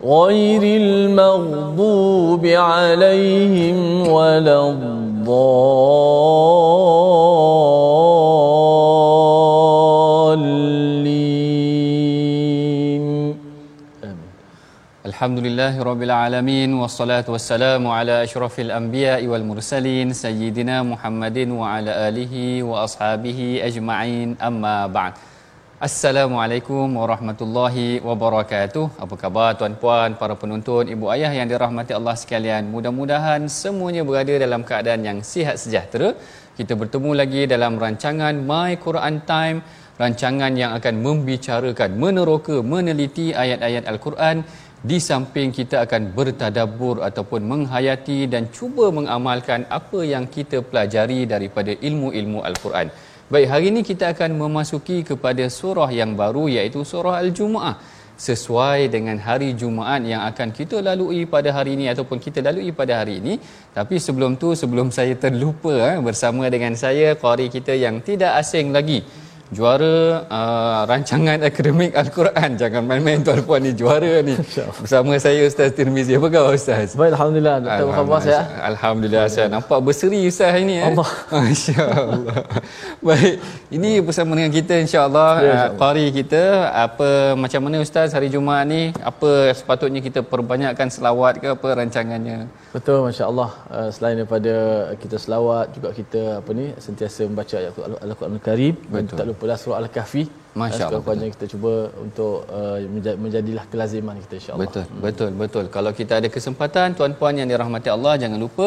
غير المغضوب عليهم ولا الضالين الحمد لله رب العالمين والصلاة والسلام على أشرف الأنبياء والمرسلين سيدنا محمد وعلى آله وأصحابه أجمعين أما بعد Assalamualaikum warahmatullahi wabarakatuh. Apa khabar tuan-puan, para penonton, ibu ayah yang dirahmati Allah sekalian? Mudah-mudahan semuanya berada dalam keadaan yang sihat sejahtera. Kita bertemu lagi dalam rancangan My Quran Time, rancangan yang akan membicarakan, meneroka, meneliti ayat-ayat Al-Quran di samping kita akan bertadabur ataupun menghayati dan cuba mengamalkan apa yang kita pelajari daripada ilmu-ilmu Al-Quran. Baik, hari ini kita akan memasuki kepada surah yang baru iaitu surah al Juma'ah sesuai dengan hari Jumaat yang akan kita lalui pada hari ini ataupun kita lalui pada hari ini tapi sebelum tu sebelum saya terlupa eh, bersama dengan saya qari kita yang tidak asing lagi juara uh, rancangan akademik Al-Quran. Jangan main-main tuan-puan ni juara ni. Bersama saya Ustaz Tirmizi. Apa kau Ustaz? Baik, Alhamdulillah. Alhamdulillah. Alhamdulillah. Alhamdulillah. Saya nampak berseri Ustaz hari ni. Eh. Allah. Masya Allah. Baik. Ini bersama dengan kita insyaAllah. Ya, uh, insya Pari kita. Apa macam mana Ustaz hari Jumaat ni? Apa sepatutnya kita perbanyakkan selawat ke apa rancangannya? Betul masya-Allah uh, selain daripada kita selawat juga kita apa ni sentiasa membaca ayat Al-Quran Al-Karim dan tak lupalah surah Al-Kahfi. Masya-Allah. Eh, kita cuba untuk uh, menjadi lah kelaziman kita insya-Allah. Betul hmm. betul betul. Kalau kita ada kesempatan tuan-puan yang dirahmati Allah jangan lupa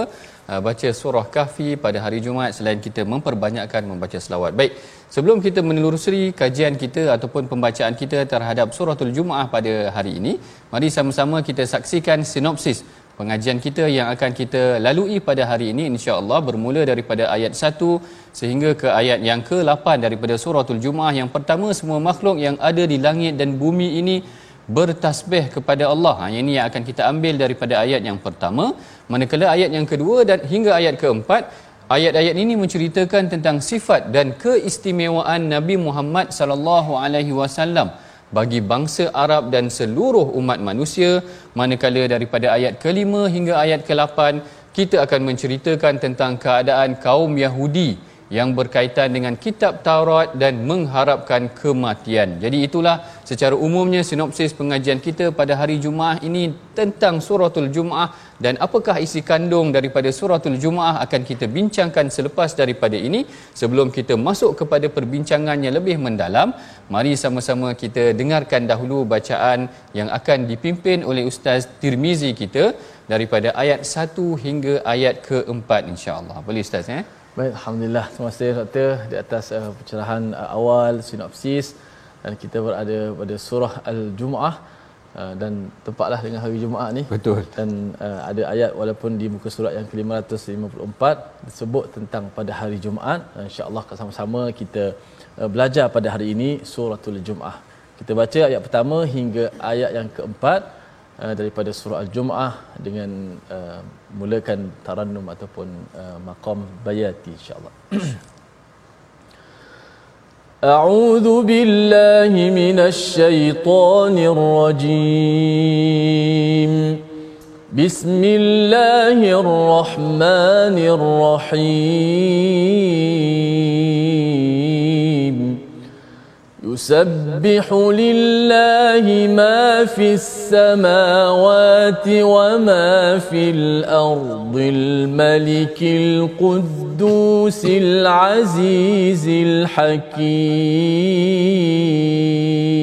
uh, baca surah Kahfi pada hari Jumaat selain kita memperbanyakkan membaca selawat. Baik. Sebelum kita menelusuri kajian kita ataupun pembacaan kita terhadap surah al Jumaah pada hari ini, mari sama-sama kita saksikan sinopsis pengajian kita yang akan kita lalui pada hari ini insya-Allah bermula daripada ayat 1 sehingga ke ayat yang ke-8 daripada surah suratul jumaah yang pertama semua makhluk yang ada di langit dan bumi ini bertasbih kepada Allah. Ha, ini yang akan kita ambil daripada ayat yang pertama, manakala ayat yang kedua dan hingga ayat keempat, ayat-ayat ini menceritakan tentang sifat dan keistimewaan Nabi Muhammad sallallahu alaihi wasallam bagi bangsa Arab dan seluruh umat manusia manakala daripada ayat ke-5 hingga ayat ke-8 kita akan menceritakan tentang keadaan kaum Yahudi yang berkaitan dengan kitab Taurat dan mengharapkan kematian. Jadi itulah secara umumnya sinopsis pengajian kita pada hari Jumaat ini tentang suratul Jumaat dan apakah isi kandung daripada suratul Jumaat akan kita bincangkan selepas daripada ini. Sebelum kita masuk kepada perbincangan yang lebih mendalam, mari sama-sama kita dengarkan dahulu bacaan yang akan dipimpin oleh Ustaz Tirmizi kita daripada ayat 1 hingga ayat keempat, insya-Allah. Boleh Ustaz eh? Baik, alhamdulillah. Terima kasih doktor di atas uh, pencerahan uh, awal sinopsis dan kita berada pada surah Al-Jumuah uh, dan tepatlah dengan hari Jumaat ni. Betul. Dan uh, ada ayat walaupun di muka surat yang ke-554 disebut tentang pada hari Jumaat. Uh, Insya-Allah sama-sama kita uh, belajar pada hari ini suratul Jumaah. Kita baca ayat pertama hingga ayat yang keempat. Uh, daripada surah al-jumuah dengan uh, mulakan tarannum ataupun uh, maqam bayati insyaallah a'udzu billahi minasy syaithanir rajim bismillahirrahmanirrahim يسبح لله ما في السماوات وما في الارض الملك القدوس العزيز الحكيم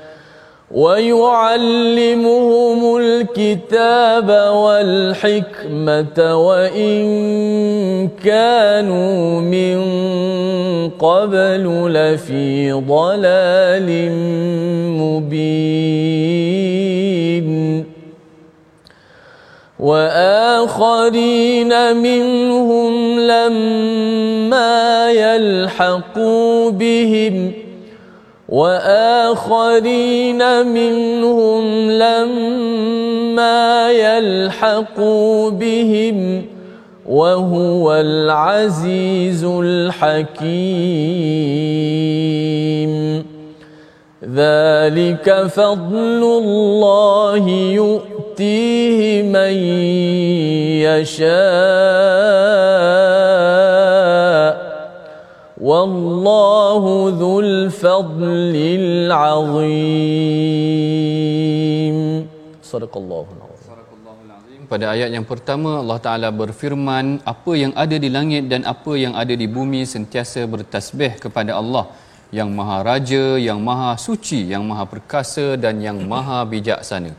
ويعلمهم الكتاب والحكمة وإن كانوا من قبل لفي ضلال مبين وآخرين منهم لما يلحقوا بهم ۖ واخرين منهم لما يلحقوا بهم وهو العزيز الحكيم ذلك فضل الله يؤتيه من يشاء والله ذو الفضل العظيم صدق الله Pada ayat yang pertama Allah Taala berfirman apa yang ada di langit dan apa yang ada di bumi sentiasa bertasbih kepada Allah yang Maha Raja yang Maha Suci yang Maha Perkasa dan yang Maha Bijaksana.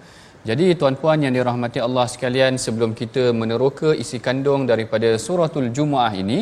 Jadi tuan tuan yang dirahmati Allah sekalian sebelum kita meneroka isi kandung daripada suratul Jumaah ini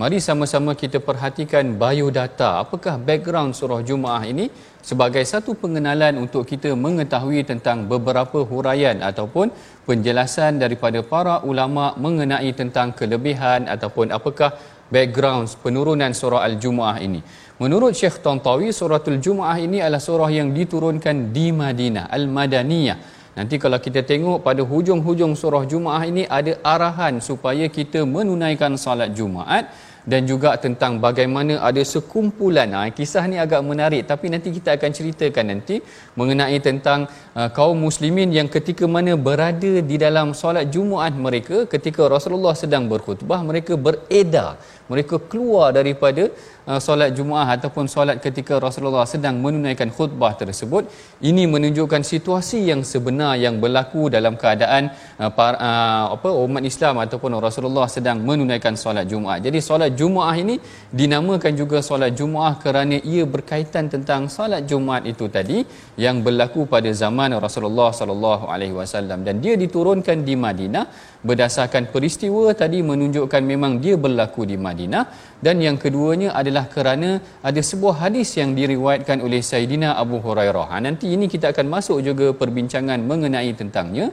Mari sama-sama kita perhatikan biodata, apakah background surah Jumaah ini sebagai satu pengenalan untuk kita mengetahui tentang beberapa huraian ataupun penjelasan daripada para ulama mengenai tentang kelebihan ataupun apakah background penurunan surah Al-Jumaah ini. Menurut Syekh Tantawi, suratul Jumaah ini adalah surah yang diturunkan di Madinah, Al-Madaniyah. Nanti kalau kita tengok pada hujung-hujung surah jumaat ini ada arahan supaya kita menunaikan salat Jumaat dan juga tentang bagaimana ada sekumpulan. Ah kisah ni agak menarik tapi nanti kita akan ceritakan nanti mengenai tentang uh, kaum muslimin yang ketika mana berada di dalam solat Jumaat mereka ketika Rasulullah sedang berkhutbah mereka beredar mereka keluar daripada uh, solat Jumaat ataupun solat ketika Rasulullah sedang menunaikan khutbah tersebut ini menunjukkan situasi yang sebenar yang berlaku dalam keadaan uh, para, uh, apa umat Islam ataupun Rasulullah sedang menunaikan solat Jumaat jadi solat Jumaat ini dinamakan juga solat Jumaat kerana ia berkaitan tentang solat Jumaat itu tadi yang berlaku pada zaman Rasulullah sallallahu alaihi wasallam dan dia diturunkan di Madinah berdasarkan peristiwa tadi menunjukkan memang dia berlaku di Madinah dan yang keduanya adalah kerana ada sebuah hadis yang diriwayatkan oleh Saidina Abu Hurairah. Ha, nanti ini kita akan masuk juga perbincangan mengenai tentangnya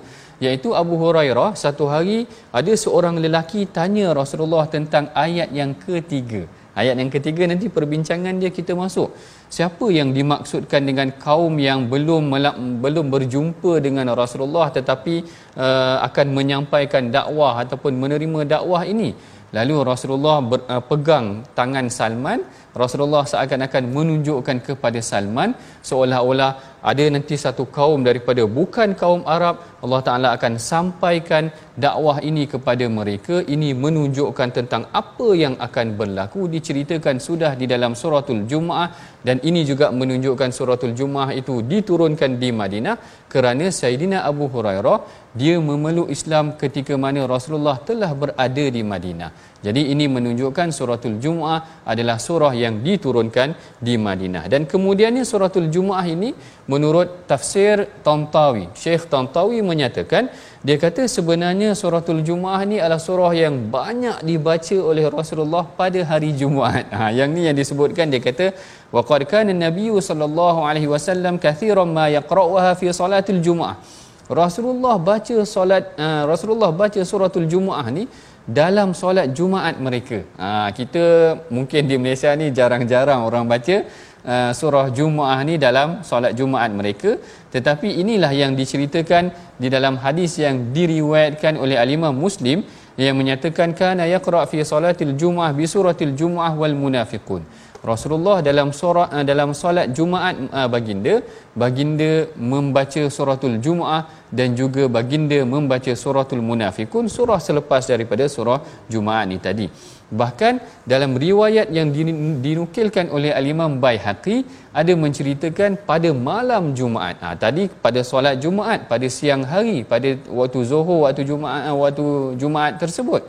iaitu Abu Hurairah satu hari ada seorang lelaki tanya Rasulullah tentang ayat yang ketiga. Ayat yang ketiga nanti perbincangan dia kita masuk. Siapa yang dimaksudkan dengan kaum yang belum melak, belum berjumpa dengan Rasulullah tetapi uh, akan menyampaikan dakwah ataupun menerima dakwah ini? Lalu Rasulullah ber, uh, pegang tangan Salman Rasulullah seakan-akan menunjukkan kepada Salman seolah-olah ada nanti satu kaum daripada bukan kaum Arab Allah Taala akan sampaikan dakwah ini kepada mereka ini menunjukkan tentang apa yang akan berlaku diceritakan sudah di dalam suratul Jumaah dan ini juga menunjukkan suratul Jumaah itu diturunkan di Madinah kerana Sayyidina Abu Hurairah dia memeluk Islam ketika mana Rasulullah telah berada di Madinah jadi ini menunjukkan suratul Jumaah adalah surah yang diturunkan di Madinah. Dan kemudiannya suratul Jumaah ini menurut tafsir Tantawi. Syekh Tantawi menyatakan, dia kata sebenarnya suratul Jumaah ini adalah surah yang banyak dibaca oleh Rasulullah pada hari Jumaat. Ha, yang ini yang disebutkan dia kata, وَقَدْ كَانَ النَّبِيُّ صَلَى اللَّهُ عَلَيْهِ وَسَلَّمْ كَثِيرًا مَا يَقْرَوْهَا فِي صَلَاتِ الْجُمَعَةِ Rasulullah baca solat uh, ha, Rasulullah baca suratul Jumaah ni dalam solat Jumaat mereka. Ha, kita mungkin di Malaysia ni jarang-jarang orang baca uh, surah Jumaat ni dalam solat Jumaat mereka. Tetapi inilah yang diceritakan di dalam hadis yang diriwayatkan oleh Alimah Muslim yang menyatakan kana yaqra fi salatil jumuah bi suratil jumuah wal munafiqun Rasulullah dalam surah eh, dalam solat Jumaat eh, baginda baginda membaca suratul Jumaah dan juga baginda membaca suratul Munafikun surah selepas daripada surah Jumaat ni tadi. Bahkan dalam riwayat yang dinukilkan oleh Al-Imam Bayhaqi ada menceritakan pada malam Jumaat. Ha, tadi pada solat Jumaat, pada siang hari, pada waktu zohor waktu Jumaat, ha, waktu Jumaat tersebut.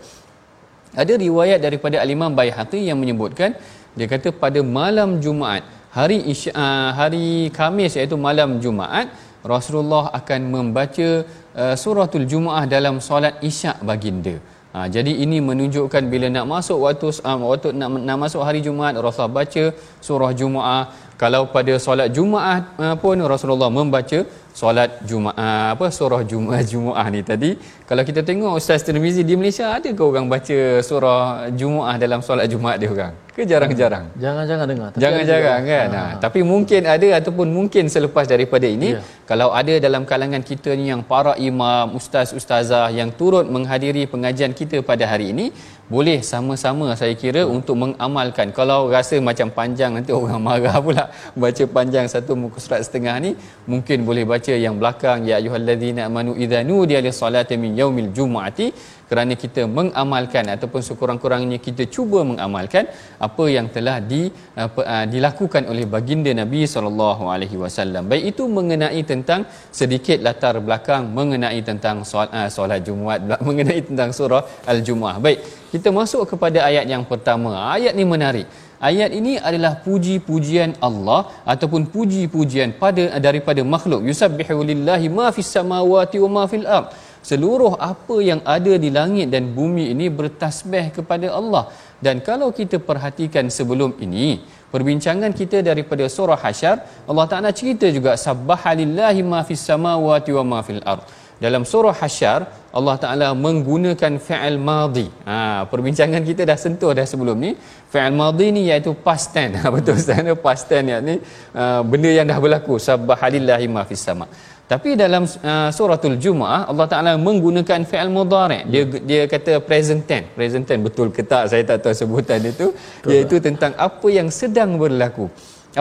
Ada riwayat daripada Al-Imam Bayhaqi yang menyebutkan dia kata pada malam Jumaat, hari isya, ha, hari Khamis iaitu malam Jumaat, Rasulullah akan membaca uh, suratul Jumaah dalam solat isya baginda. Ha, jadi ini menunjukkan bila nak masuk waktu, um, waktu nak, nak masuk hari Jumaat Rasulullah baca surah Jumaat kalau pada solat Jumaat eh, pun Rasulullah membaca solat Jumaat eh, apa surah Jumaat Jumaat ni tadi kalau kita tengok Ustaz Tirmizi di Malaysia ada ke orang baca surah Jumaat dalam solat Jumaat dia orang ke jarang-jarang hmm. jangan-jangan dengar jangan-jangan jarang, kan ha, ha. tapi mungkin ada ataupun mungkin selepas daripada ini ya. kalau ada dalam kalangan kita ni yang para imam ustaz ustazah yang turut menghadiri pengajian kita pada hari ini boleh sama-sama saya kira hmm. untuk mengamalkan kalau rasa macam panjang nanti orang marah pula baca panjang satu muka surat setengah ni mungkin boleh baca yang belakang ya ayuhallazina amanu idza nudiya lis salati min yaumil jumuati kerana kita mengamalkan ataupun sekurang-kurangnya kita cuba mengamalkan apa yang telah di, uh, dilakukan oleh baginda Nabi sallallahu alaihi wasallam baik itu mengenai tentang sedikit latar belakang mengenai tentang solat uh, solat Jumaat mengenai tentang surah al Jumaah. baik kita masuk kepada ayat yang pertama ayat ni menarik Ayat ini adalah puji-pujian Allah ataupun puji-pujian pada daripada makhluk. Yusabbihu lillahi ma fis samawati wa ma fil ardh seluruh apa yang ada di langit dan bumi ini bertasbih kepada Allah dan kalau kita perhatikan sebelum ini perbincangan kita daripada surah hasyar Allah Taala cerita juga subhanallahi ma fis samawati wa ma fil ard dalam surah hasyar Allah Taala menggunakan fi'il madhi. Ha, perbincangan kita dah sentuh dah sebelum ni. Fi'il madhi ni iaitu past tense. Ha, betul Ustaz? Past tense ni uh, benda yang dah berlaku. Subhanallahi ma fis sama'. Tapi dalam uh, suratul Jumaah Allah Taala menggunakan fi'il mudhari. Yeah. Dia hmm. dia kata present tense. Present tense betul ke tak saya tak tahu sebutan itu iaitu tentang apa yang sedang berlaku.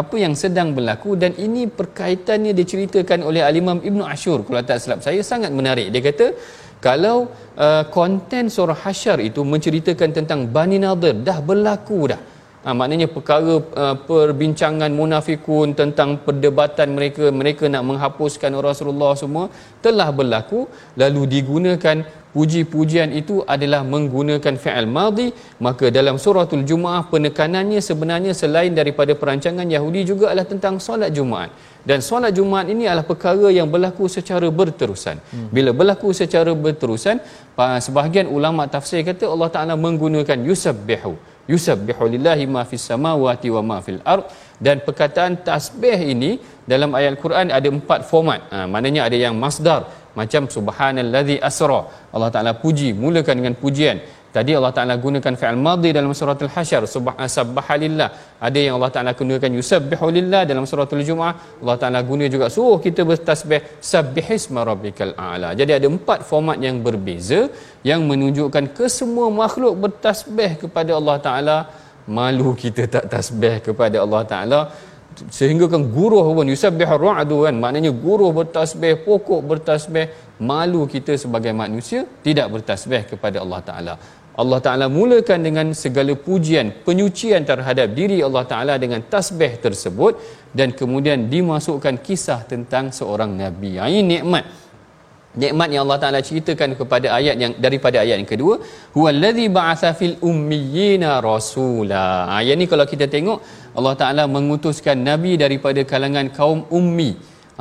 Apa yang sedang berlaku dan ini perkaitannya diceritakan oleh Al-Imam Ibn Ashur kalau tak silap saya sangat menarik. Dia kata kalau uh, konten surah Hashar itu menceritakan tentang Bani Nadir dah berlaku dah. Yeah. Ha, maknanya perkara uh, perbincangan munafikun tentang perdebatan mereka mereka nak menghapuskan Rasulullah semua telah berlaku lalu digunakan puji-pujian itu adalah menggunakan fi'al madhi maka dalam suratul jumaah penekanannya sebenarnya selain daripada perancangan Yahudi juga adalah tentang solat Jumaat dan solat Jumaat ini adalah perkara yang berlaku secara berterusan hmm. bila berlaku secara berterusan sebahagian ulama tafsir kata Allah Taala menggunakan yusabbihu Yusuf lillahi ma fis samawati wa ma fil ard dan perkataan tasbih ini dalam ayat quran ada empat format. Ha, maknanya ada yang masdar macam subhanallazi asra. Allah Taala puji mulakan dengan pujian. Tadi Allah Ta'ala gunakan fi'al madhi dalam surat Al-Hashar. Subhanasabbahalillah. Ada yang Allah Ta'ala gunakan yusabbihulillah dalam surat Al-Jum'ah. Allah Ta'ala guna juga suruh kita bertasbih. Sabbihisma rabbikal a'la. Jadi ada empat format yang berbeza. Yang menunjukkan kesemua makhluk bertasbih kepada Allah Ta'ala. Malu kita tak tasbih kepada Allah Ta'ala. Sehingga kan guruh pun yusabbihu ru'adu kan. Maknanya guruh bertasbih, pokok bertasbih malu kita sebagai manusia tidak bertasbih kepada Allah Ta'ala. Allah Ta'ala mulakan dengan segala pujian, penyucian terhadap diri Allah Ta'ala dengan tasbih tersebut dan kemudian dimasukkan kisah tentang seorang Nabi. Ini nikmat. Nikmat yang Allah Taala ceritakan kepada ayat yang daripada ayat yang kedua, huwallazi ba'atsa fil ummiyina rasula. Ha, yang kalau kita tengok Allah Taala mengutuskan nabi daripada kalangan kaum ummi.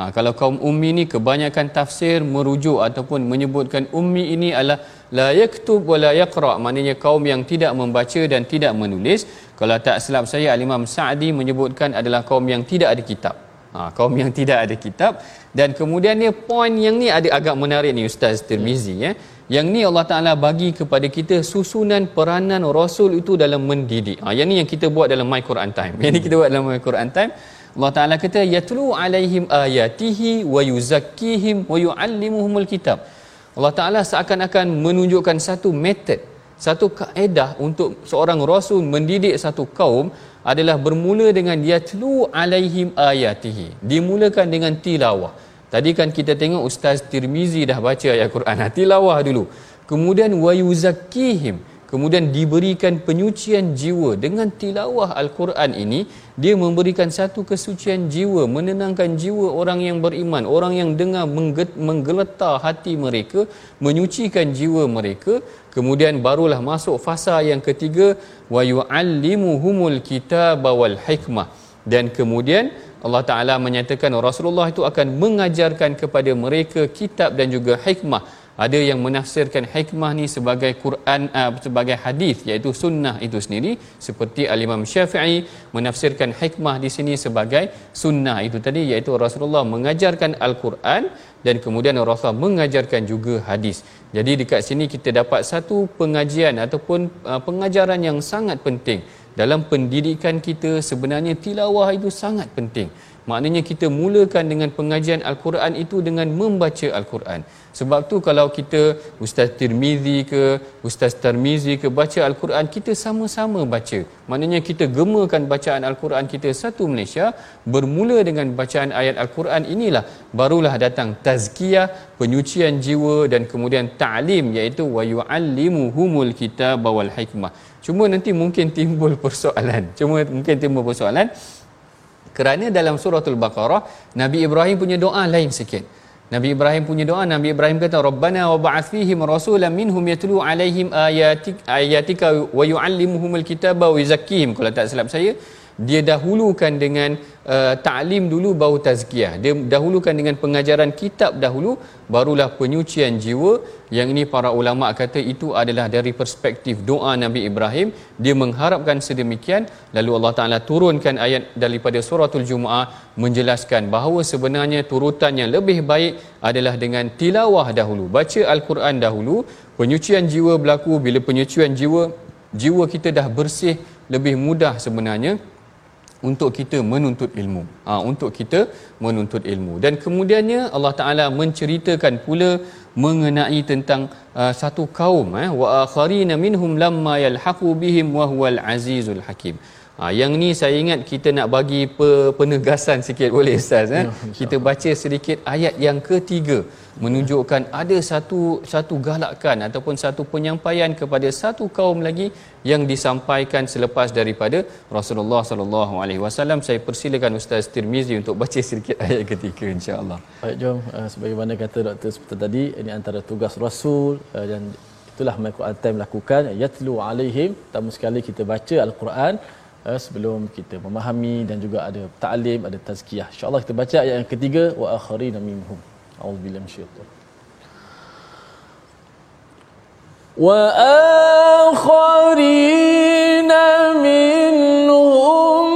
Ha, kalau kaum ummi ni kebanyakan tafsir merujuk ataupun menyebutkan ummi ini adalah la yaktub wa la yaqra maknanya kaum yang tidak membaca dan tidak menulis kalau tak silap saya al-imam sa'di menyebutkan adalah kaum yang tidak ada kitab ha, kaum yang tidak ada kitab dan kemudiannya poin yang ni ada agak menarik ni ustaz Tirmizi ya yang ni Allah Taala bagi kepada kita susunan peranan rasul itu dalam mendidik ha, yang ni yang kita buat dalam my Quran time yang ni kita buat dalam my Quran time Allah Taala kata yatlu alaihim ayatihi wa yuzakkihim wa yuallimuhumul kitab Allah Ta'ala seakan-akan menunjukkan satu method, satu kaedah untuk seorang Rasul mendidik satu kaum adalah bermula dengan yatlu alaihim ayatihi. Dimulakan dengan tilawah. Tadi kan kita tengok Ustaz Tirmizi dah baca ayat Quran. Ha, tilawah dulu. Kemudian wayuzakihim. Kemudian diberikan penyucian jiwa dengan tilawah Al-Quran ini dia memberikan satu kesucian jiwa menenangkan jiwa orang yang beriman orang yang dengar menggeletar hati mereka menyucikan jiwa mereka kemudian barulah masuk fasa yang ketiga wa yuallimuhumul kitab wal hikmah dan kemudian Allah Taala menyatakan Rasulullah itu akan mengajarkan kepada mereka kitab dan juga hikmah ada yang menafsirkan hikmah ni sebagai Quran uh, sebagai hadis iaitu sunnah itu sendiri seperti Al Imam Syafi'i menafsirkan hikmah di sini sebagai sunnah itu tadi iaitu Rasulullah mengajarkan Al-Quran dan kemudian Rasulullah mengajarkan juga hadis. Jadi dekat sini kita dapat satu pengajian ataupun uh, pengajaran yang sangat penting dalam pendidikan kita sebenarnya tilawah itu sangat penting maknanya kita mulakan dengan pengajian al-Quran itu dengan membaca al-Quran sebab tu kalau kita ustaz Tirmizi ke ustaz Tarmizi ke baca al-Quran kita sama-sama baca maknanya kita gemakan bacaan al-Quran kita satu Malaysia bermula dengan bacaan ayat al-Quran inilah barulah datang tazkiyah penyucian jiwa dan kemudian ta'lim iaitu wa yuallimuhumul kitab wal hikmah cuma nanti mungkin timbul persoalan cuma mungkin timbul persoalan kerana dalam surah Al-Baqarah, Nabi Ibrahim punya doa lain sikit. Nabi Ibrahim punya doa, Nabi Ibrahim kata, Rabbana wa ba'ath fihim rasulam minhum yatlu alaihim ayatika wa yu'allimuhum al-kitaba wa yizakihim. Kalau tak silap saya, dia dahulukan dengan uh, ta'lim dulu baru tazkiyah dia dahulukan dengan pengajaran kitab dahulu barulah penyucian jiwa yang ini para ulama kata itu adalah dari perspektif doa Nabi Ibrahim dia mengharapkan sedemikian lalu Allah Taala turunkan ayat daripada suratul jumaah menjelaskan bahawa sebenarnya turutan yang lebih baik adalah dengan tilawah dahulu baca al-Quran dahulu penyucian jiwa berlaku bila penyucian jiwa jiwa kita dah bersih lebih mudah sebenarnya untuk kita menuntut ilmu ha, untuk kita menuntut ilmu dan kemudiannya Allah Ta'ala menceritakan pula mengenai tentang uh, satu kaum eh, wa akharina minhum lamma yalhaqu bihim wa huwal azizul hakim Ha, yang ni saya ingat kita nak bagi pe- penegasan sikit boleh Ustaz. Eh? Ya, kita baca sedikit ayat yang ketiga menunjukkan ada satu satu galakan ataupun satu penyampaian kepada satu kaum lagi yang disampaikan selepas daripada Rasulullah sallallahu alaihi wasallam saya persilakan Ustaz Tirmizi untuk baca sedikit ayat ketiga insyaallah. Baik jom uh, sebagaimana kata doktor seperti tadi ini antara tugas rasul eh, dan itulah Al-Quran time lakukan yatlu alaihim pertama sekali kita baca al-Quran Eh, sebelum kita memahami dan juga ada ta'lim ada tazkiyah insyaallah kita baca ayat yang ketiga wa akhirin minhum auzubillahi minasyaitan wa akhirin minhum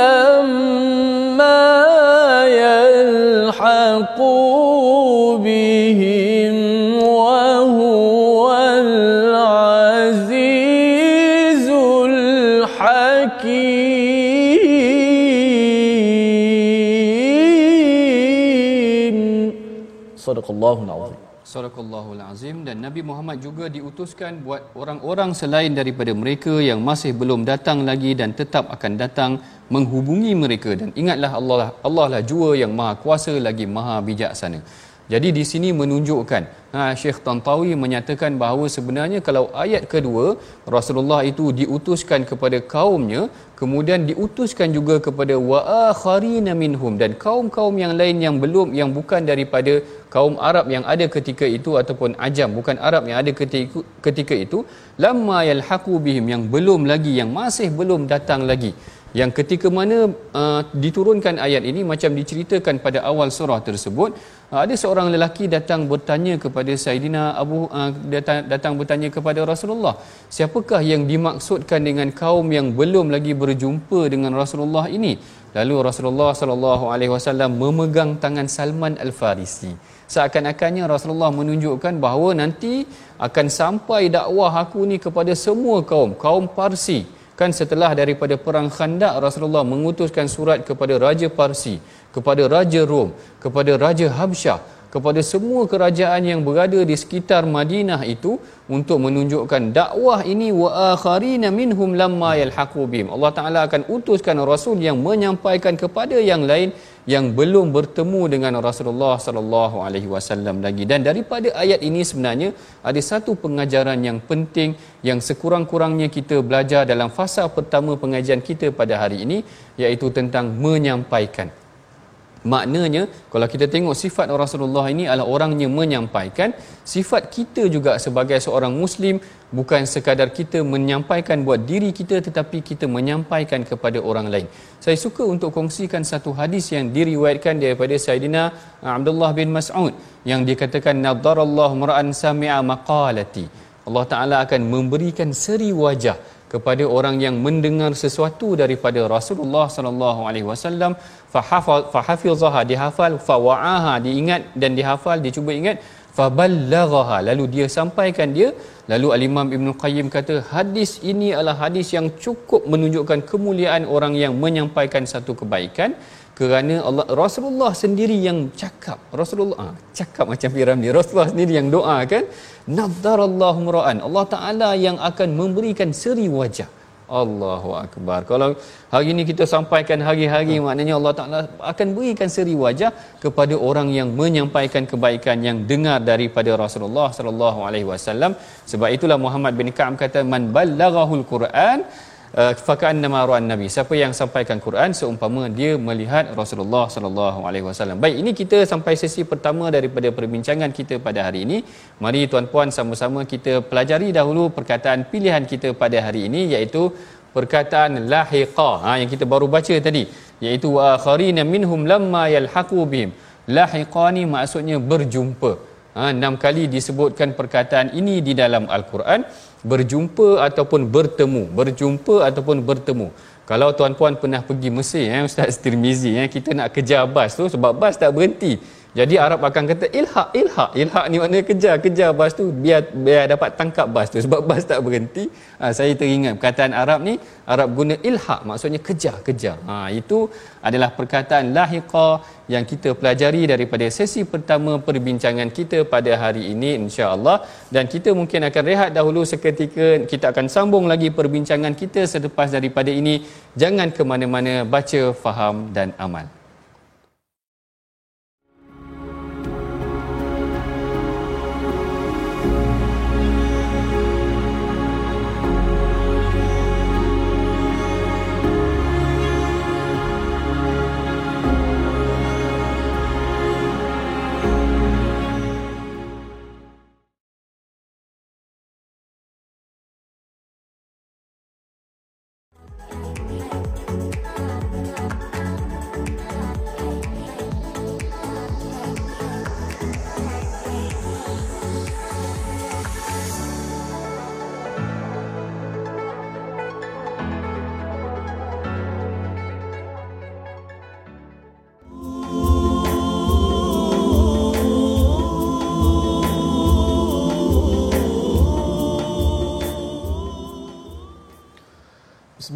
lamma yalhaqu Sadaqallahul Azim. Sadaqallahul Azim dan Nabi Muhammad juga diutuskan buat orang-orang selain daripada mereka yang masih belum datang lagi dan tetap akan datang menghubungi mereka dan ingatlah Allah lah, Allah lah jua yang maha kuasa lagi maha bijaksana. Jadi di sini menunjukkan ha, Syekh Tantawi menyatakan bahawa sebenarnya kalau ayat kedua Rasulullah itu diutuskan kepada kaumnya kemudian diutuskan juga kepada wa akharina minhum dan kaum-kaum yang lain yang belum yang bukan daripada kaum Arab yang ada ketika itu ataupun ajam bukan Arab yang ada ketika, ketika itu lamma yalhaqu bihim yang belum lagi yang masih belum datang lagi yang ketika mana uh, diturunkan ayat ini macam diceritakan pada awal surah tersebut Ha, ada seorang lelaki datang bertanya kepada Saidina Abu ha, datang, datang bertanya kepada Rasulullah siapakah yang dimaksudkan dengan kaum yang belum lagi berjumpa dengan Rasulullah ini lalu Rasulullah sallallahu alaihi wasallam memegang tangan Salman Al Farisi seakan-akannya Rasulullah menunjukkan bahawa nanti akan sampai dakwah aku ni kepada semua kaum kaum Parsi kan setelah daripada perang Khandak Rasulullah mengutuskan surat kepada raja Parsi kepada raja Rom, kepada raja Habsyah, kepada semua kerajaan yang berada di sekitar Madinah itu untuk menunjukkan dakwah ini wa akharina minhum lamma yalhaqu bihim. Allah Taala akan utuskan rasul yang menyampaikan kepada yang lain yang belum bertemu dengan Rasulullah sallallahu alaihi wasallam lagi dan daripada ayat ini sebenarnya ada satu pengajaran yang penting yang sekurang-kurangnya kita belajar dalam fasa pertama pengajian kita pada hari ini iaitu tentang menyampaikan Maknanya kalau kita tengok sifat Rasulullah ini adalah orangnya menyampaikan sifat kita juga sebagai seorang muslim bukan sekadar kita menyampaikan buat diri kita tetapi kita menyampaikan kepada orang lain. Saya suka untuk kongsikan satu hadis yang diriwayatkan daripada Sayyidina eh, Abdullah bin Mas'ud yang dikatakan nadarallahu mar'an sami'a maqalati. Allah Taala akan memberikan seri wajah kepada orang yang mendengar sesuatu daripada Rasulullah sallallahu alaihi wasallam fahafizaha dihafal fawaaha diingat dan dihafal dicuba ingat faballagha lalu dia sampaikan dia lalu al-imam ibnu qayyim kata hadis ini adalah hadis yang cukup menunjukkan kemuliaan orang yang menyampaikan satu kebaikan kerana Allah Rasulullah sendiri yang cakap Rasulullah ha, cakap macam firman dia Rasulullah sendiri yang doa kan nadarallahu muraan Allah taala yang akan memberikan seri wajah Allahu akbar kalau hari ini kita sampaikan hari-hari ha. maknanya Allah taala akan berikan seri wajah kepada orang yang menyampaikan kebaikan yang dengar daripada Rasulullah sallallahu alaihi wasallam sebab itulah Muhammad bin Ka'ab kata man ballagahul quran Eh, faka'annama ru'an nabi siapa yang sampaikan Quran seumpama dia melihat Rasulullah sallallahu alaihi wasallam baik ini kita sampai sesi pertama daripada perbincangan kita pada hari ini mari tuan-puan sama-sama kita pelajari dahulu perkataan pilihan kita pada hari ini iaitu perkataan lahiqa ha, yang kita baru baca tadi iaitu wa akharina minhum lamma yalhaqu bihim lahiqani maksudnya berjumpa Ha, enam kali disebutkan perkataan ini di dalam Al-Quran berjumpa ataupun bertemu berjumpa ataupun bertemu kalau tuan-puan pernah pergi Mesir eh, Ustaz Tirmizi eh, kita nak kejar bas tu sebab bas tak berhenti jadi Arab akan kata ilhak, ilhak. Ilhak ni maknanya kejar, kejar bas tu biar biar dapat tangkap bas tu. Sebab bas tak berhenti. Ha, saya teringat perkataan Arab ni, Arab guna ilhak maksudnya kejar, kejar. Ha, itu adalah perkataan lahiqa yang kita pelajari daripada sesi pertama perbincangan kita pada hari ini insya-Allah dan kita mungkin akan rehat dahulu seketika kita akan sambung lagi perbincangan kita selepas daripada ini jangan ke mana-mana baca faham dan amal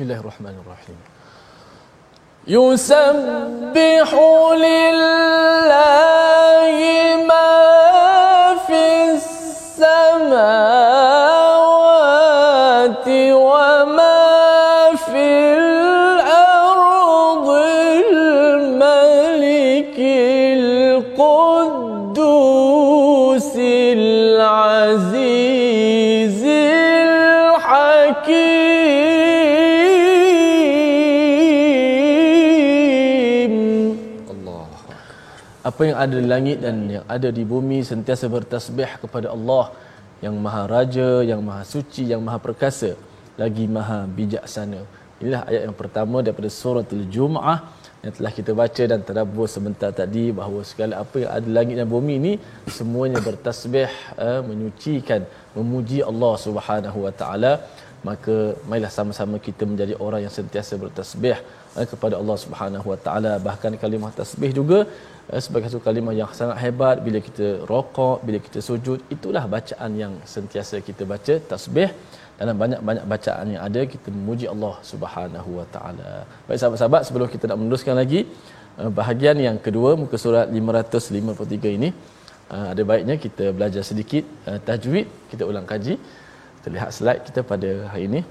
بسم الله الرحمن الرحيم يسبح لله apa yang ada di langit dan yang ada di bumi sentiasa bertasbih kepada Allah yang Maha Raja, yang Maha Suci, yang Maha Perkasa, lagi Maha Bijaksana. Inilah ayat yang pertama daripada suratul Jumaah yang telah kita baca dan terabur sebentar tadi bahawa segala apa yang ada di langit dan bumi ini semuanya bertasbih uh, menyucikan memuji Allah Subhanahu Wa Taala maka mailah sama-sama kita menjadi orang yang sentiasa bertasbih eh, kepada Allah Subhanahu Wa Taala bahkan kalimah tasbih juga Eh, sebagai satu kalimah yang sangat hebat bila kita rokok, bila kita sujud itulah bacaan yang sentiasa kita baca tasbih dalam banyak-banyak bacaan yang ada kita memuji Allah Subhanahu wa taala. Baik sahabat-sahabat sebelum kita nak meneruskan lagi eh, bahagian yang kedua muka surat 553 ini eh, ada baiknya kita belajar sedikit tajwid kita ulang kaji kita lihat slide kita pada hari ini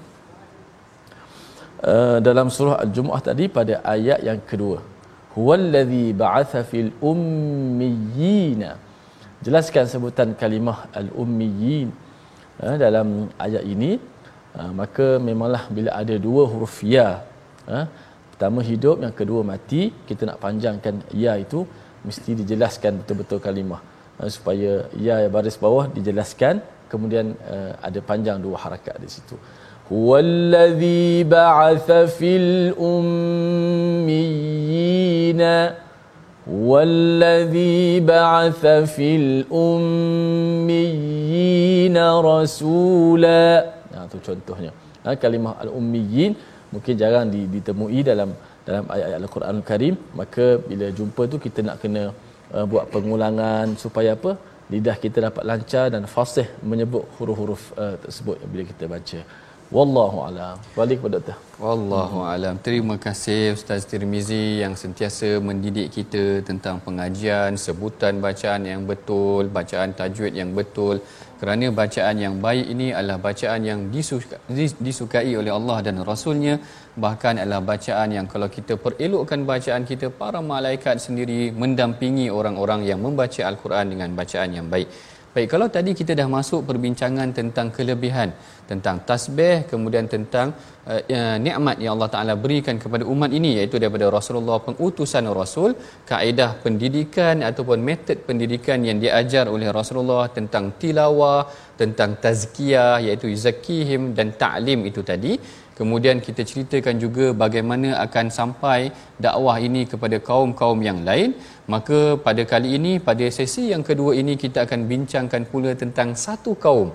dalam surah al-jumuah tadi pada ayat yang kedua huwallazi ba'atha fil ummiyyin jelaskan sebutan kalimah al ummiyyin ha, dalam ayat ini ha, maka memanglah bila ada dua huruf ya eh, pertama hidup yang kedua mati kita nak panjangkan ya itu mesti dijelaskan betul-betul kalimah supaya ya baris bawah dijelaskan kemudian ada panjang dua harakat di situ والذي بعث في الأميين والذي بعث في الأميين رسولا nah, itu contohnya ha, kalimah al-ummiyin mungkin jarang ditemui dalam dalam ayat-ayat Al-Quran Al-Karim maka bila jumpa tu kita nak kena uh, buat pengulangan supaya apa lidah kita dapat lancar dan fasih menyebut huruf-huruf uh, tersebut bila kita baca Wallahu alam. Balik kepada Ustaz. Wallahu alam. Terima kasih Ustaz Tirmizi yang sentiasa mendidik kita tentang pengajian, sebutan bacaan yang betul, bacaan tajwid yang betul. Kerana bacaan yang baik ini adalah bacaan yang disukai oleh Allah dan Rasulnya. Bahkan adalah bacaan yang kalau kita perelokkan bacaan kita, para malaikat sendiri mendampingi orang-orang yang membaca Al-Quran dengan bacaan yang baik. Baik, kalau tadi kita dah masuk perbincangan tentang kelebihan tentang tasbih kemudian tentang uh, nikmat yang Allah Taala berikan kepada umat ini iaitu daripada Rasulullah pengutusan Rasul kaedah pendidikan ataupun metod pendidikan yang diajar oleh Rasulullah tentang tilawah tentang tazkiyah iaitu zakihim dan ta'lim itu tadi kemudian kita ceritakan juga bagaimana akan sampai dakwah ini kepada kaum-kaum yang lain maka pada kali ini pada sesi yang kedua ini kita akan bincangkan pula tentang satu kaum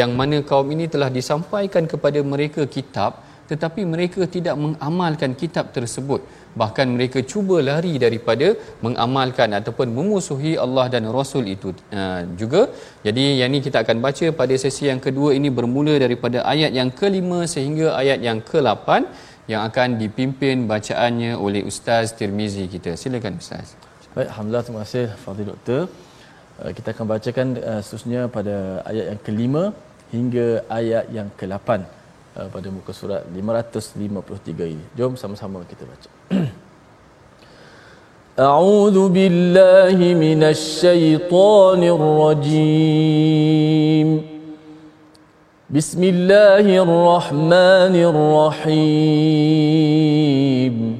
yang mana kaum ini telah disampaikan kepada mereka kitab tetapi mereka tidak mengamalkan kitab tersebut bahkan mereka cuba lari daripada mengamalkan ataupun memusuhi Allah dan Rasul itu uh, juga jadi yang ini kita akan baca pada sesi yang kedua ini bermula daripada ayat yang kelima sehingga ayat yang ke-8 yang akan dipimpin bacaannya oleh Ustaz Tirmizi kita silakan Ustaz Baik, Alhamdulillah, terima kasih Fadil Doktor. Uh, kita akan bacakan uh, seterusnya pada ayat yang kelima hingga ayat yang ke-8 uh, pada muka surat 553 ini. Jom sama-sama kita baca. أعوذ بالله من الشيطان الرجيم بسم الله الرحمن الرحيم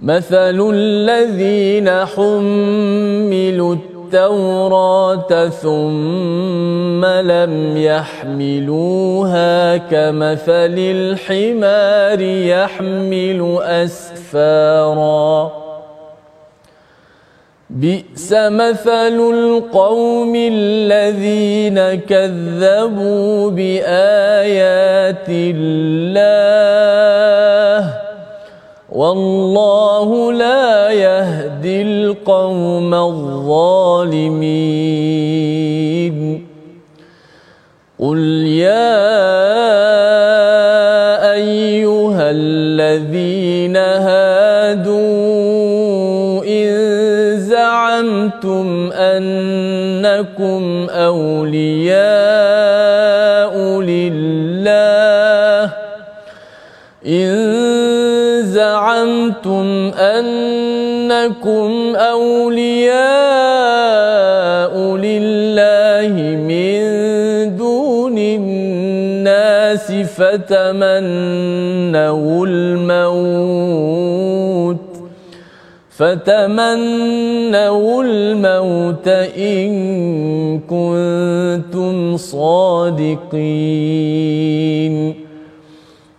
مثل الذين حملوا التوراة ثم لم يحملوها كمثل الحمار يحمل أسفارا بئس مثل القوم الذين كذبوا بآيات الله والله لا يهدي القوم الظالمين قل يا ايها الذين هادوا ان زعمتم انكم اولياء زعمتم أنكم أولياء لله من دون الناس فتمنوا الموت فتمنوا الموت إن كنتم صادقين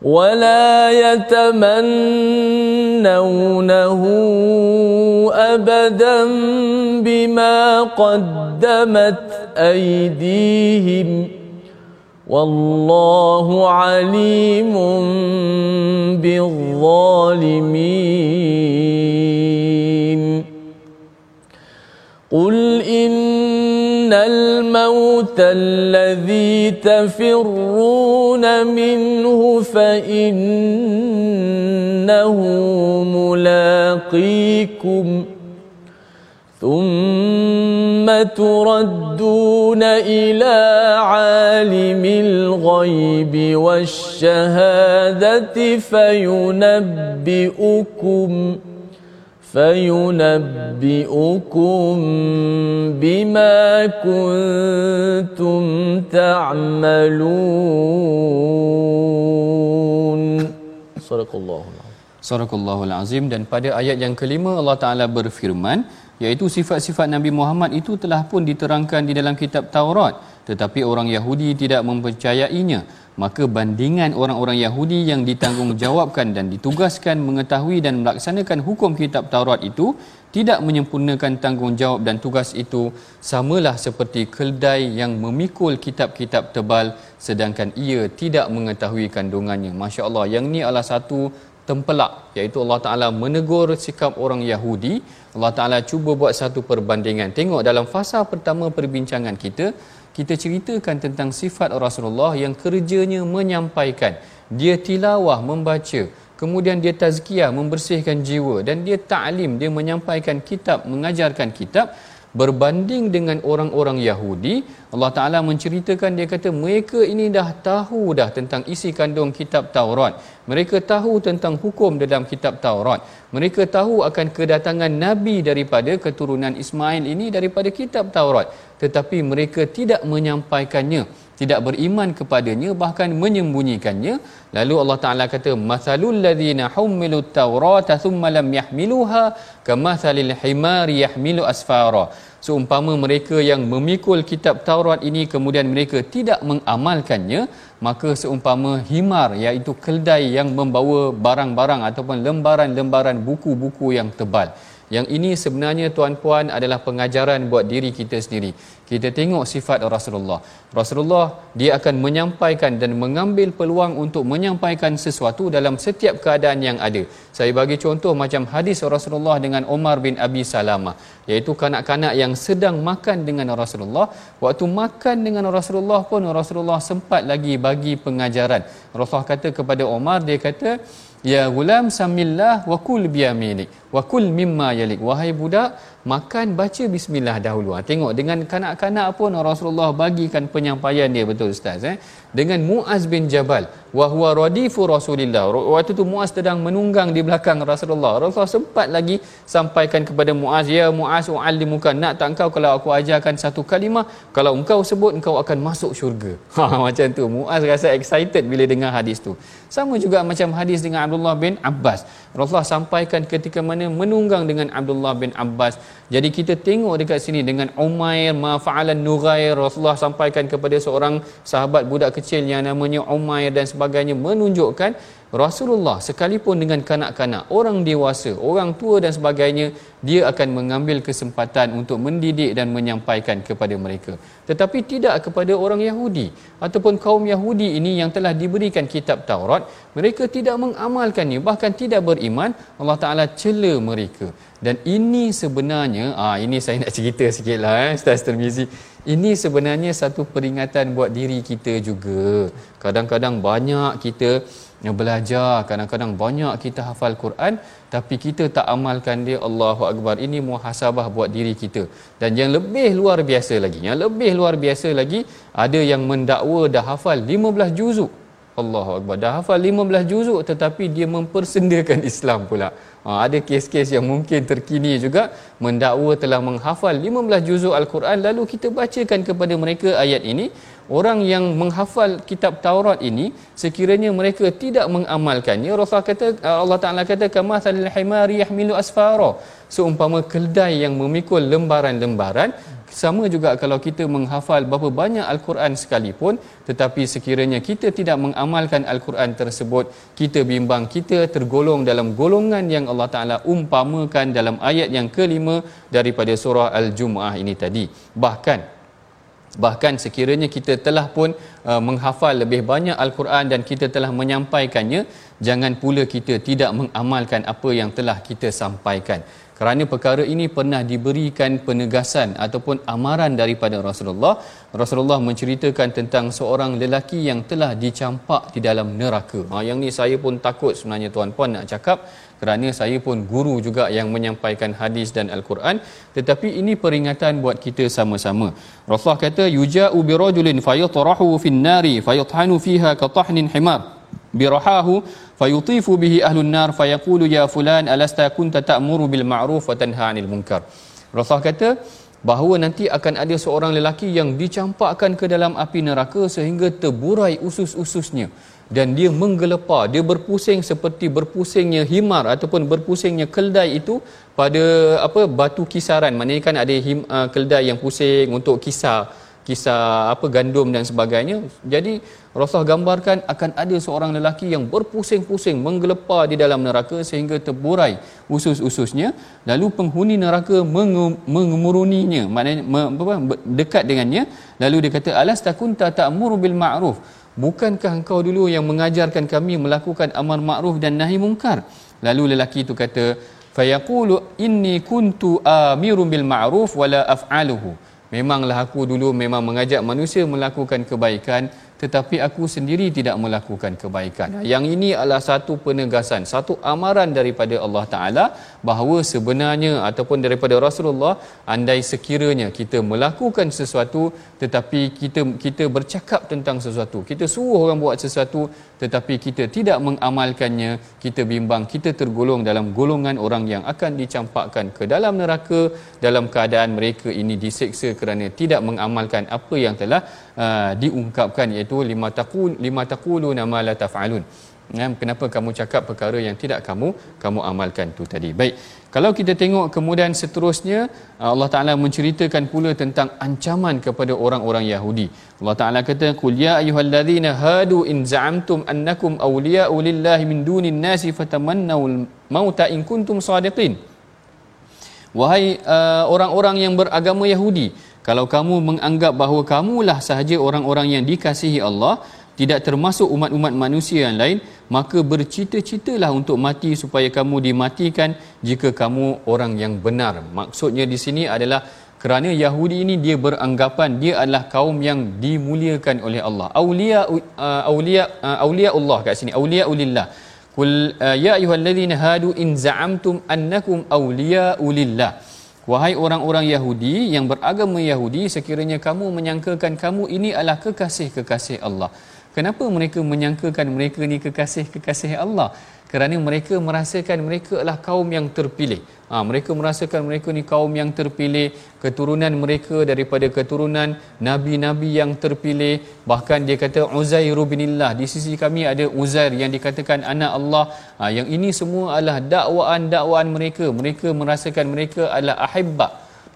ولا يتمنونه ابدا بما قدمت ايديهم والله عليم بالظالمين قل ان الموت الذي تفرون منه فإنه ملاقيكم ثم تردون إلى عالم الغيب والشهادة فينبئكم ۖ فينبئكم بما كنتم تعملون صدق الله Surakallahul Azim dan pada ayat yang kelima Allah Ta'ala berfirman iaitu sifat-sifat Nabi Muhammad itu telah pun diterangkan di dalam kitab Taurat tetapi orang Yahudi tidak mempercayainya maka bandingan orang-orang Yahudi yang ditanggungjawabkan dan ditugaskan mengetahui dan melaksanakan hukum kitab Taurat itu tidak menyempurnakan tanggungjawab dan tugas itu samalah seperti keldai yang memikul kitab-kitab tebal sedangkan ia tidak mengetahui kandungannya Masya Allah yang ini adalah satu tempelak iaitu Allah Ta'ala menegur sikap orang Yahudi Allah Ta'ala cuba buat satu perbandingan tengok dalam fasa pertama perbincangan kita kita ceritakan tentang sifat Rasulullah yang kerjanya menyampaikan. Dia tilawah membaca, kemudian dia tazkiyah membersihkan jiwa dan dia ta'lim, dia menyampaikan kitab, mengajarkan kitab berbanding dengan orang-orang Yahudi Allah Ta'ala menceritakan dia kata mereka ini dah tahu dah tentang isi kandung kitab Taurat mereka tahu tentang hukum dalam kitab Taurat mereka tahu akan kedatangan Nabi daripada keturunan Ismail ini daripada kitab Taurat tetapi mereka tidak menyampaikannya tidak beriman kepadanya bahkan menyembunyikannya lalu Allah Taala kata masalul ladzina humilut tawrata thumma lam yahmiluha kamathalil himar yahmilu asfara seumpama mereka yang memikul kitab Taurat ini kemudian mereka tidak mengamalkannya maka seumpama himar iaitu keldai yang membawa barang-barang ataupun lembaran-lembaran buku-buku yang tebal yang ini sebenarnya tuan-puan adalah pengajaran buat diri kita sendiri. Kita tengok sifat Rasulullah. Rasulullah dia akan menyampaikan dan mengambil peluang untuk menyampaikan sesuatu dalam setiap keadaan yang ada. Saya bagi contoh macam hadis Rasulullah dengan Omar bin Abi Salamah iaitu kanak-kanak yang sedang makan dengan Rasulullah. Waktu makan dengan Rasulullah pun Rasulullah sempat lagi bagi pengajaran. Rasulullah kata kepada Omar, dia kata Ya gulam samillah wa kul biyaminik wa kul mimma yalik. Wahai budak, makan baca bismillah dahulu. Ha, tengok dengan kanak-kanak pun Rasulullah bagikan penyampaian dia betul ustaz eh. Dengan Muaz bin Jabal wa huwa radifu Rasulillah. Waktu tu Muaz sedang menunggang di belakang Rasulullah. Rasulullah sempat lagi sampaikan kepada Muaz, "Ya Muaz, u'allimuka nak tak engkau kalau aku ajarkan satu kalimah, kalau engkau sebut engkau akan masuk syurga." Ha, macam tu Muaz rasa excited bila dengar hadis tu. Sama juga macam hadis dengan Abdullah bin Abbas. Rasulullah sampaikan ketika mana menunggang dengan Abdullah bin Abbas jadi kita tengok dekat sini dengan Umair mafa'alan Nughair Rasulullah sampaikan kepada seorang sahabat budak kecil yang namanya Umair dan sebagainya menunjukkan Rasulullah sekalipun dengan kanak-kanak, orang dewasa, orang tua dan sebagainya, dia akan mengambil kesempatan untuk mendidik dan menyampaikan kepada mereka. Tetapi tidak kepada orang Yahudi ataupun kaum Yahudi ini yang telah diberikan kitab Taurat, mereka tidak mengamalkannya, bahkan tidak beriman, Allah Ta'ala cela mereka dan ini sebenarnya ah ini saya nak cerita sikitlah eh Ustaz Termizi ini sebenarnya satu peringatan buat diri kita juga kadang-kadang banyak kita belajar kadang-kadang banyak kita hafal Quran tapi kita tak amalkan dia Allahu Akbar ini muhasabah buat diri kita dan yang lebih luar biasa lagi yang lebih luar biasa lagi ada yang mendakwa dah hafal 15 juzuk Allahu Akbar. Dah hafal 15 juzuk tetapi dia mempersendakan Islam pula. Ha, ada kes-kes yang mungkin terkini juga mendakwa telah menghafal 15 juzuk Al-Quran lalu kita bacakan kepada mereka ayat ini. Orang yang menghafal kitab Taurat ini sekiranya mereka tidak mengamalkannya Rasul kata eh, Allah Taala kata kama salil himari yahmilu asfara seumpama keldai yang memikul lembaran-lembaran sama juga kalau kita menghafal berapa banyak Al-Quran sekalipun tetapi sekiranya kita tidak mengamalkan Al-Quran tersebut kita bimbang kita tergolong dalam golongan yang Allah Ta'ala umpamakan dalam ayat yang kelima daripada surah al jumuah ini tadi bahkan bahkan sekiranya kita telah pun uh, menghafal lebih banyak al-Quran dan kita telah menyampaikannya jangan pula kita tidak mengamalkan apa yang telah kita sampaikan kerana perkara ini pernah diberikan penegasan ataupun amaran daripada Rasulullah Rasulullah menceritakan tentang seorang lelaki yang telah dicampak di dalam neraka ha, yang ni saya pun takut sebenarnya tuan puan nak cakap kerana saya pun guru juga yang menyampaikan hadis dan al-Quran tetapi ini peringatan buat kita sama-sama Rasulullah kata yuja'u birajulin fayatrahu finnari fayathanu fiha katahnin himar birahahu fayutifu bihi ahlun nar fayaqulu ya fulan alasta kunta ta'muru bil ma'ruf wa tanha 'anil munkar rasul kata bahawa nanti akan ada seorang lelaki yang dicampakkan ke dalam api neraka sehingga terburai usus-ususnya dan dia menggelepar dia berpusing seperti berpusingnya himar ataupun berpusingnya keldai itu pada apa batu kisaran maknanya kan ada him, uh, keldai yang pusing untuk kisar kisah apa gandum dan sebagainya. Jadi Rasulullah gambarkan akan ada seorang lelaki yang berpusing-pusing menggelepar di dalam neraka sehingga terburai usus-ususnya lalu penghuni neraka mengemuruninya maknanya apa dekat dengannya lalu dia kata alas takunta ta'muru bil ma'ruf bukankah engkau dulu yang mengajarkan kami melakukan amar ma'ruf dan nahi mungkar lalu lelaki itu kata fayaqulu inni kuntu amirum bil ma'ruf wala af'aluhu memanglah aku dulu memang mengajak manusia melakukan kebaikan tetapi aku sendiri tidak melakukan kebaikan. Yang ini adalah satu penegasan, satu amaran daripada Allah Taala bahawa sebenarnya ataupun daripada Rasulullah andai sekiranya kita melakukan sesuatu tetapi kita kita bercakap tentang sesuatu, kita suruh orang buat sesuatu tetapi kita tidak mengamalkannya, kita bimbang kita tergolong dalam golongan orang yang akan dicampakkan ke dalam neraka dalam keadaan mereka ini diseksa kerana tidak mengamalkan apa yang telah uh, diungkapkan iaitu Tu lima taqul lima taquluna nama la taf'alun kenapa kamu cakap perkara yang tidak kamu kamu amalkan tu tadi baik kalau kita tengok kemudian seterusnya Allah Taala menceritakan pula tentang ancaman kepada orang-orang Yahudi Allah Taala kata qul ya ayyuhallazina hadu in za'amtum annakum awliya'u lillahi min dunin nasi fatamannaw mauta in kuntum sadiqin wahai uh, orang-orang yang beragama Yahudi kalau kamu menganggap bahawa kamulah sahaja orang-orang yang dikasihi Allah, tidak termasuk umat-umat manusia yang lain, maka bercita-citalah untuk mati supaya kamu dimatikan jika kamu orang yang benar. Maksudnya di sini adalah kerana Yahudi ini dia beranggapan dia adalah kaum yang dimuliakan oleh Allah. Aulia uh, aulia uh, aulia Allah kat sini. Aulia ulillah. Kul uh, ya ayyuhalladzina hadu in za'amtum annakum aulia ulillah. Wahai orang-orang Yahudi yang beragama Yahudi sekiranya kamu menyangkakan kamu ini adalah kekasih-kekasih Allah. Kenapa mereka menyangkakan mereka ini kekasih-kekasih Allah? kerana mereka merasakan mereka adalah kaum yang terpilih ha, mereka merasakan mereka ni kaum yang terpilih keturunan mereka daripada keturunan nabi-nabi yang terpilih bahkan dia kata Uzair binillah di sisi kami ada Uzair yang dikatakan anak Allah ha, yang ini semua adalah dakwaan-dakwaan mereka mereka merasakan mereka adalah ahibba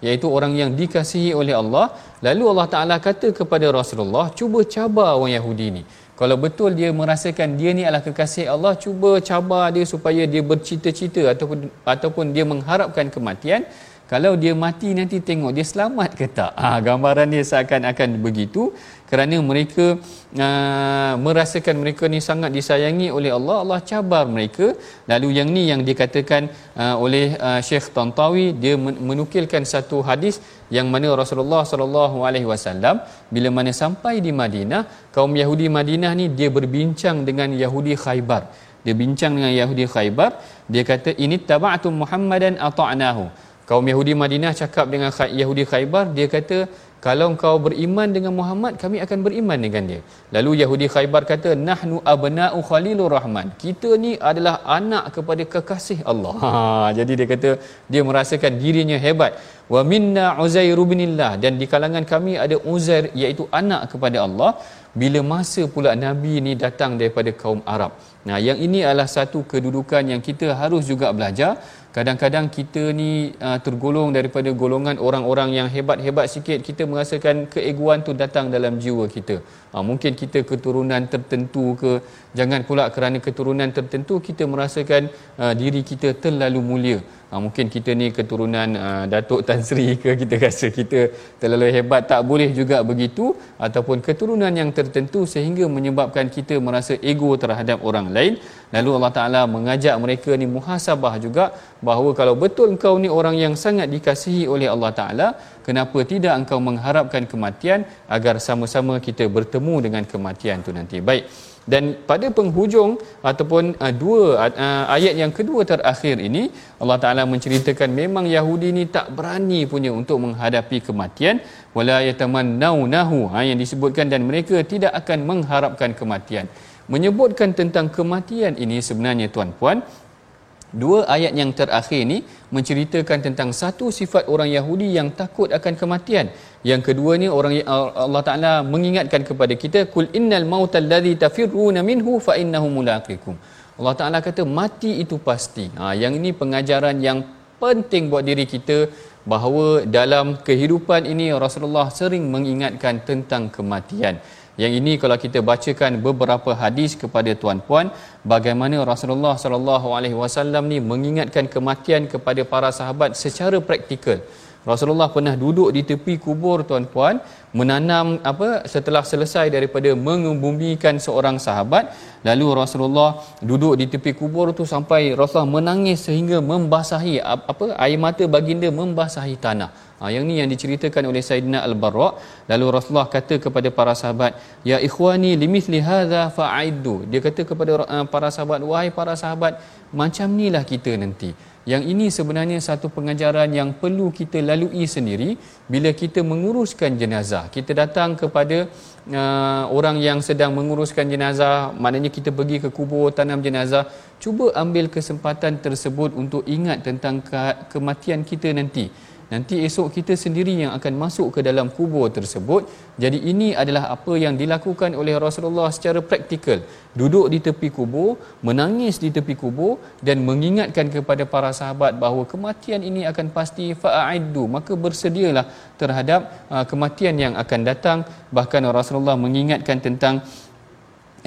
iaitu orang yang dikasihi oleh Allah lalu Allah Taala kata kepada Rasulullah cuba cabar orang Yahudi ni kalau betul dia merasakan dia ni adalah kekasih Allah, cuba cabar dia supaya dia bercita-cita ataupun ataupun dia mengharapkan kematian. Kalau dia mati nanti tengok dia selamat ke tak. Ha, gambaran dia seakan-akan begitu kerana mereka aa, ah, merasakan mereka ni sangat disayangi oleh Allah Allah cabar mereka lalu yang ni yang dikatakan aa, ah, oleh aa, ah, Syekh Tantawi dia menukilkan satu hadis yang mana Rasulullah sallallahu alaihi wasallam bila mana sampai di Madinah kaum Yahudi Madinah ni dia berbincang dengan Yahudi Khaybar dia bincang dengan Yahudi Khaybar dia kata ini taba'tu Muhammadan ata'nahu kaum Yahudi Madinah cakap dengan Yahudi Khaybar dia kata kalau engkau beriman dengan Muhammad kami akan beriman dengan dia lalu Yahudi Khaybar kata nahnu abna'u khalilur rahman kita ni adalah anak kepada kekasih Allah ha, jadi dia kata dia merasakan dirinya hebat wa minna uzair binillah dan di kalangan kami ada uzair iaitu anak kepada Allah bila masa pula nabi ni datang daripada kaum Arab nah yang ini adalah satu kedudukan yang kita harus juga belajar Kadang-kadang kita ni uh, tergolong daripada golongan orang-orang yang hebat-hebat sikit, kita merasakan keeguan tu datang dalam jiwa kita. Uh, mungkin kita keturunan tertentu ke, jangan pula kerana keturunan tertentu kita merasakan uh, diri kita terlalu mulia uh, mungkin kita ni keturunan uh, datuk tan sri ke kita rasa kita terlalu hebat tak boleh juga begitu ataupun keturunan yang tertentu sehingga menyebabkan kita merasa ego terhadap orang lain lalu Allah taala mengajak mereka ni muhasabah juga bahawa kalau betul engkau ni orang yang sangat dikasihi oleh Allah taala kenapa tidak engkau mengharapkan kematian agar sama-sama kita bertemu dengan kematian tu nanti baik dan pada penghujung ataupun uh, dua uh, ayat yang kedua terakhir ini Allah Taala menceritakan memang Yahudi ni tak berani punya untuk menghadapi kematian wala yatamannahu ha yang disebutkan dan mereka tidak akan mengharapkan kematian menyebutkan tentang kematian ini sebenarnya tuan-puan dua ayat yang terakhir ini menceritakan tentang satu sifat orang Yahudi yang takut akan kematian yang kedua ni orang Allah Taala mengingatkan kepada kita kul innal mautal ladzi tafirruna minhu fa innahu mulaqikum. Allah Taala kata mati itu pasti. Ha, yang ini pengajaran yang penting buat diri kita bahawa dalam kehidupan ini Rasulullah sering mengingatkan tentang kematian. Yang ini kalau kita bacakan beberapa hadis kepada tuan-puan bagaimana Rasulullah sallallahu alaihi wasallam ni mengingatkan kematian kepada para sahabat secara praktikal. Rasulullah pernah duduk di tepi kubur tuan-puan menanam apa setelah selesai daripada mengumbumikan seorang sahabat lalu Rasulullah duduk di tepi kubur tu sampai Rasulullah menangis sehingga membasahi apa air mata baginda membasahi tanah ha, yang ni yang diceritakan oleh Saidina Al-Barra lalu Rasulullah kata kepada para sahabat ya ikhwani limithli hadza fa'iddu dia kata kepada eh, para sahabat wahai para sahabat macam nilah kita nanti yang ini sebenarnya satu pengajaran yang perlu kita lalui sendiri bila kita menguruskan jenazah. Kita datang kepada uh, orang yang sedang menguruskan jenazah, maknanya kita pergi ke kubur tanam jenazah, cuba ambil kesempatan tersebut untuk ingat tentang ke- kematian kita nanti nanti esok kita sendiri yang akan masuk ke dalam kubur tersebut jadi ini adalah apa yang dilakukan oleh Rasulullah secara praktikal duduk di tepi kubur menangis di tepi kubur dan mengingatkan kepada para sahabat bahawa kematian ini akan pasti fa'aiddu maka bersedialah terhadap uh, kematian yang akan datang bahkan Rasulullah mengingatkan tentang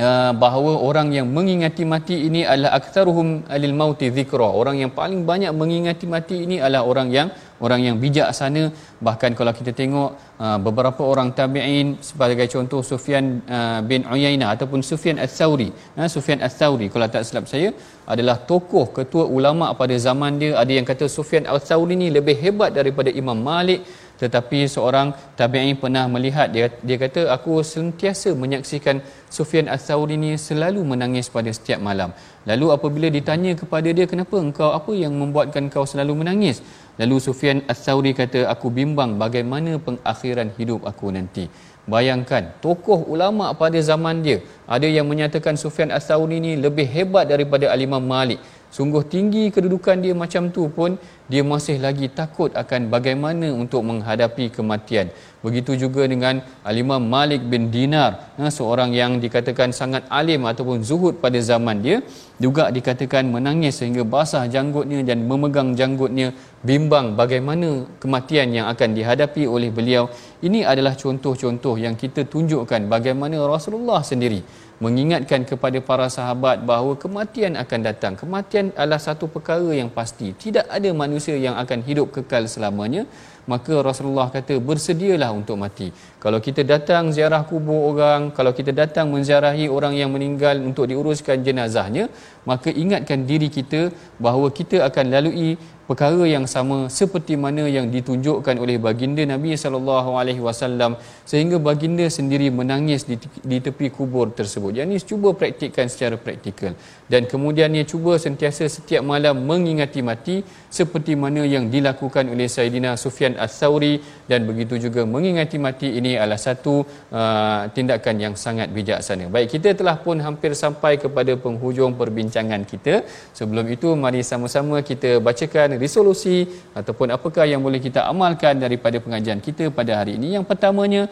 uh, bahawa orang yang mengingati mati ini adalah aktaruhum alil mauti zikra orang yang paling banyak mengingati mati ini adalah orang yang orang yang bijak sana bahkan kalau kita tengok uh, beberapa orang tabi'in sebagai contoh Sufyan uh, bin Uyainah ataupun Sufyan Al-Thawri uh, Sufyan Al-Thawri kalau tak silap saya adalah tokoh ketua ulama pada zaman dia ada yang kata Sufyan Al-Thawri ni lebih hebat daripada Imam Malik tetapi seorang tabi'in pernah melihat dia dia kata aku sentiasa menyaksikan Sufyan Al-Thawri ni selalu menangis pada setiap malam. Lalu apabila ditanya kepada dia kenapa engkau apa yang membuatkan kau selalu menangis? Lalu Sufyan Al-Thawri kata, aku bimbang bagaimana pengakhiran hidup aku nanti. Bayangkan, tokoh ulama pada zaman dia, ada yang menyatakan Sufyan Al-Thawri ini lebih hebat daripada Alimah Malik sungguh tinggi kedudukan dia macam tu pun dia masih lagi takut akan bagaimana untuk menghadapi kematian begitu juga dengan Alimah Malik bin Dinar ha, seorang yang dikatakan sangat alim ataupun zuhud pada zaman dia juga dikatakan menangis sehingga basah janggutnya dan memegang janggutnya bimbang bagaimana kematian yang akan dihadapi oleh beliau ini adalah contoh-contoh yang kita tunjukkan bagaimana Rasulullah sendiri mengingatkan kepada para sahabat bahawa kematian akan datang. Kematian adalah satu perkara yang pasti. Tidak ada manusia yang akan hidup kekal selamanya. Maka Rasulullah kata bersedialah untuk mati. Kalau kita datang ziarah kubur orang, kalau kita datang menziarahi orang yang meninggal untuk diuruskan jenazahnya, maka ingatkan diri kita bahawa kita akan lalui perkara yang sama seperti mana yang ditunjukkan oleh baginda Nabi sallallahu alaihi wasallam sehingga baginda sendiri menangis di, di tepi kubur tersebut. Jadi cuba praktikkan secara praktikal dan kemudiannya cuba sentiasa setiap malam mengingati mati seperti mana yang dilakukan oleh Saidina Sufyan As-Sauri dan begitu juga mengingati mati ini ini adalah satu uh, tindakan yang sangat bijaksana. Baik, kita telah pun hampir sampai kepada penghujung perbincangan kita. Sebelum itu, mari sama-sama kita bacakan resolusi ataupun apakah yang boleh kita amalkan daripada pengajian kita pada hari ini. Yang pertamanya,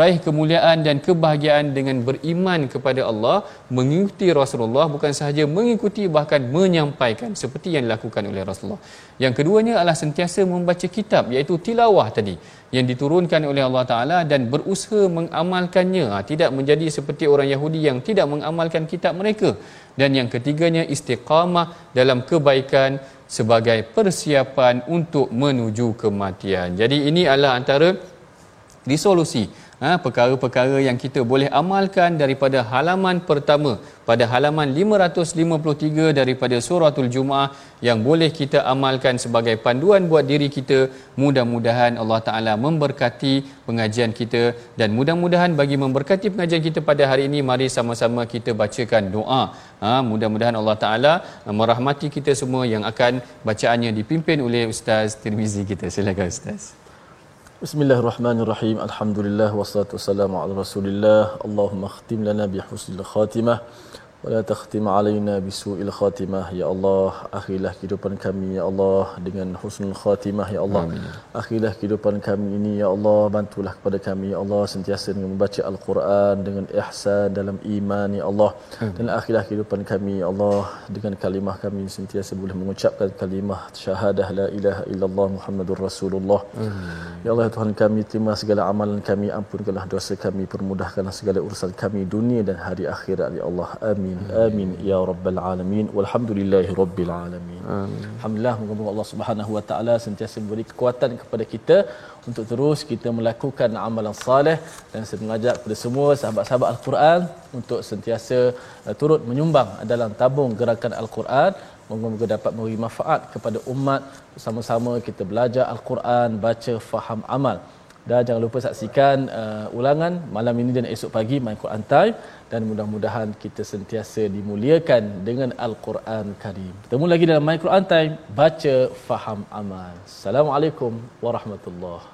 raih kemuliaan dan kebahagiaan dengan beriman kepada Allah, mengikuti Rasulullah bukan sahaja mengikuti bahkan menyampaikan seperti yang dilakukan oleh Rasulullah. Yang keduanya adalah sentiasa membaca kitab iaitu tilawah tadi yang diturunkan oleh Allah Ta'ala dan berusaha mengamalkannya ha, tidak menjadi seperti orang Yahudi yang tidak mengamalkan kitab mereka dan yang ketiganya istiqamah dalam kebaikan sebagai persiapan untuk menuju kematian jadi ini adalah antara resolusi ha, perkara-perkara yang kita boleh amalkan daripada halaman pertama pada halaman 553 daripada suratul jumaah yang boleh kita amalkan sebagai panduan buat diri kita mudah-mudahan Allah taala memberkati pengajian kita dan mudah-mudahan bagi memberkati pengajian kita pada hari ini mari sama-sama kita bacakan doa ha, mudah-mudahan Allah taala merahmati kita semua yang akan bacaannya dipimpin oleh ustaz Tirmizi kita silakan ustaz Bismillahirrahmanirrahim. Alhamdulillah wassalatu wassalamu ala Rasulillah. Allahumma khtim lana bi husnil khatimah Wala takhtim alaina bisu'il khatimah ya Allah akhilah kehidupan kami ya Allah dengan husnul khatimah ya Allah Amin. akhilah kehidupan kami ini ya Allah bantulah kepada kami ya Allah sentiasa dengan membaca al-Quran dengan ihsan dalam iman ya Allah Amin. dan akhilah kehidupan kami ya Allah dengan kalimah kami sentiasa boleh mengucapkan kalimah syahadah la ilaha illallah muhammadur rasulullah Amin. ya Allah ya Tuhan kami terima segala amalan kami ampunkanlah dosa kami permudahkanlah segala urusan kami dunia dan hari akhirat ya Allah Amin alamin. Amin ya rabbal alamin. Walhamdulillahi rabbil alamin. Amin. Alhamdulillah moga Allah Subhanahu wa taala sentiasa memberi kekuatan kepada kita untuk terus kita melakukan amalan soleh dan saya mengajak kepada semua sahabat-sahabat al-Quran untuk sentiasa uh, turut menyumbang dalam tabung gerakan al-Quran moga-moga dapat memberi manfaat kepada umat sama-sama kita belajar al-Quran, baca, faham, amal dan jangan lupa saksikan uh, ulangan malam ini dan esok pagi My Quran Time dan mudah-mudahan kita sentiasa dimuliakan dengan Al-Quran Karim. Bertemu lagi dalam My Quran Time, baca, faham, amal. Assalamualaikum warahmatullahi